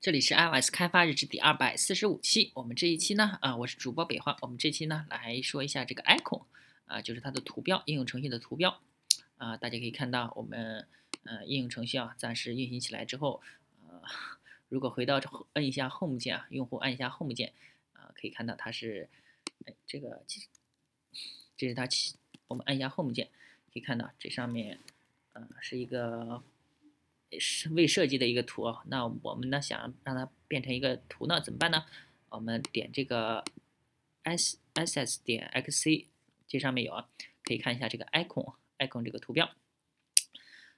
这里是 iOS 开发日志第二百四十五期。我们这一期呢，啊，我是主播北华。我们这期呢来说一下这个 icon，啊，就是它的图标，应用程序的图标。啊，大家可以看到，我们呃应用程序啊暂时运行起来之后，呃，如果回到摁一下 Home 键啊，用户按一下 Home 键，啊，可以看到它是，哎，这个，这是它，我们按一下 Home 键，可以看到这上面，呃，是一个。是未设计的一个图啊，那我们呢想让它变成一个图呢，怎么办呢？我们点这个 s s s 点 x c，这上面有啊，可以看一下这个 icon icon 这个图标。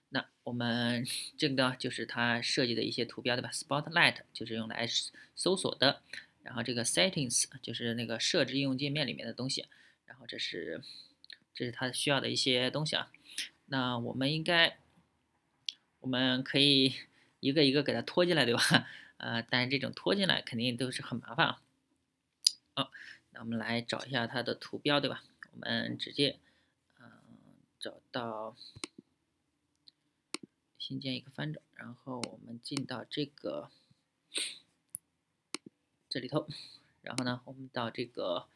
那我们这个呢就是它设计的一些图标，对吧？Spotlight 就是用来搜索的，然后这个 Settings 就是那个设置应用界面里面的东西，然后这是这是它需要的一些东西啊。那我们应该。我们可以 一个一个给它拖进来，对吧？呃，但是这种拖进来肯定都是很麻烦啊。好，那我们来找一下它的图标，对吧？我们直接，嗯，找到新建一个翻转，然后我们进到这个这里头，然后呢，我们到这个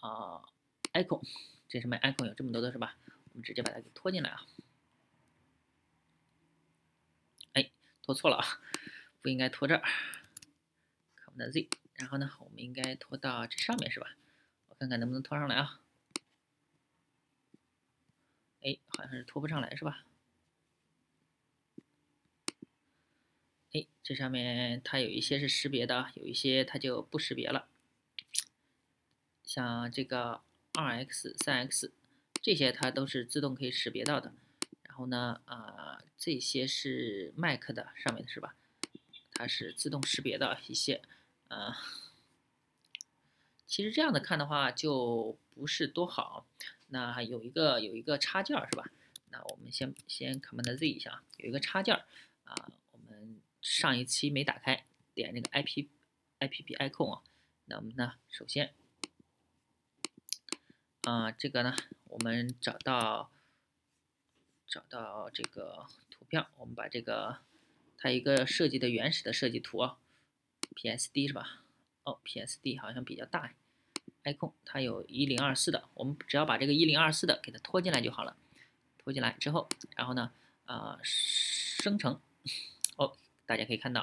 啊，icon，这上面 icon 有这么多的是吧？我们直接把它给拖进来啊。拖错了啊，不应该拖这儿看我们的 Z，然后呢，我们应该拖到这上面是吧？我看看能不能拖上来啊？哎，好像是拖不上来是吧？哎，这上面它有一些是识别的，有一些它就不识别了。像这个二 X、三 X 这些，它都是自动可以识别到的。然后呢，啊，这些是 Mac 的上面的是吧？它是自动识别的一些，呃，其实这样的看的话就不是多好。那有一个有一个插件是吧？那我们先先 Command Z 一下，有一个插件啊，我们上一期没打开，点那个 IP IPP icon 啊，那我们呢，首先，啊，这个呢，我们找到。找到这个图片，我们把这个它一个设计的原始的设计图啊，PSD 是吧？哦，PSD 好像比较大，icon 它有一零二四的，我们只要把这个一零二四的给它拖进来就好了。拖进来之后，然后呢，啊，生成，哦，大家可以看到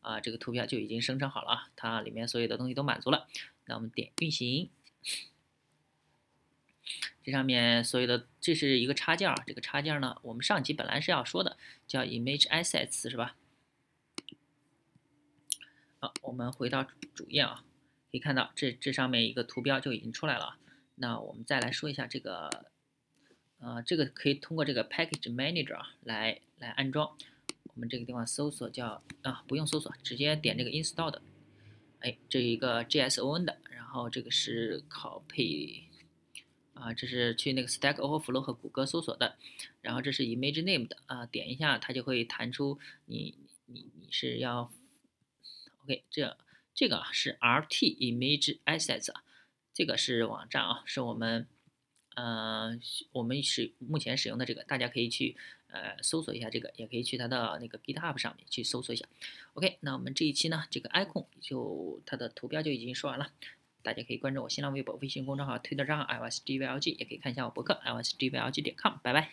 啊，这个图片就已经生成好了啊，它里面所有的东西都满足了。那我们点运行。这上面所有的这是一个插件啊，这个插件儿呢，我们上集本来是要说的，叫 Image Assets 是吧？好，我们回到主页啊，可以看到这这上面一个图标就已经出来了。那我们再来说一下这个，呃，这个可以通过这个 Package Manager 啊来来安装。我们这个地方搜索叫啊，不用搜索，直接点这个 Install 的。哎，这一个 JSON 的，然后这个是 Copy。啊，这是去那个 Stack Overflow 和谷歌搜索的，然后这是 Image Name 的啊，点一下它就会弹出你你你是要 OK，这这个啊是 RT Image Assets，啊这个是网站啊，是我们呃我们使目前使用的这个，大家可以去呃搜索一下这个，也可以去它的那个 GitHub 上面去搜索一下。OK，那我们这一期呢，这个 icon 就它的图标就已经说完了。大家可以关注我新浪微博、微信公众号、推特账号 iOSDVLG，也可以看一下我博客 iOSDVLG 点 com。拜拜。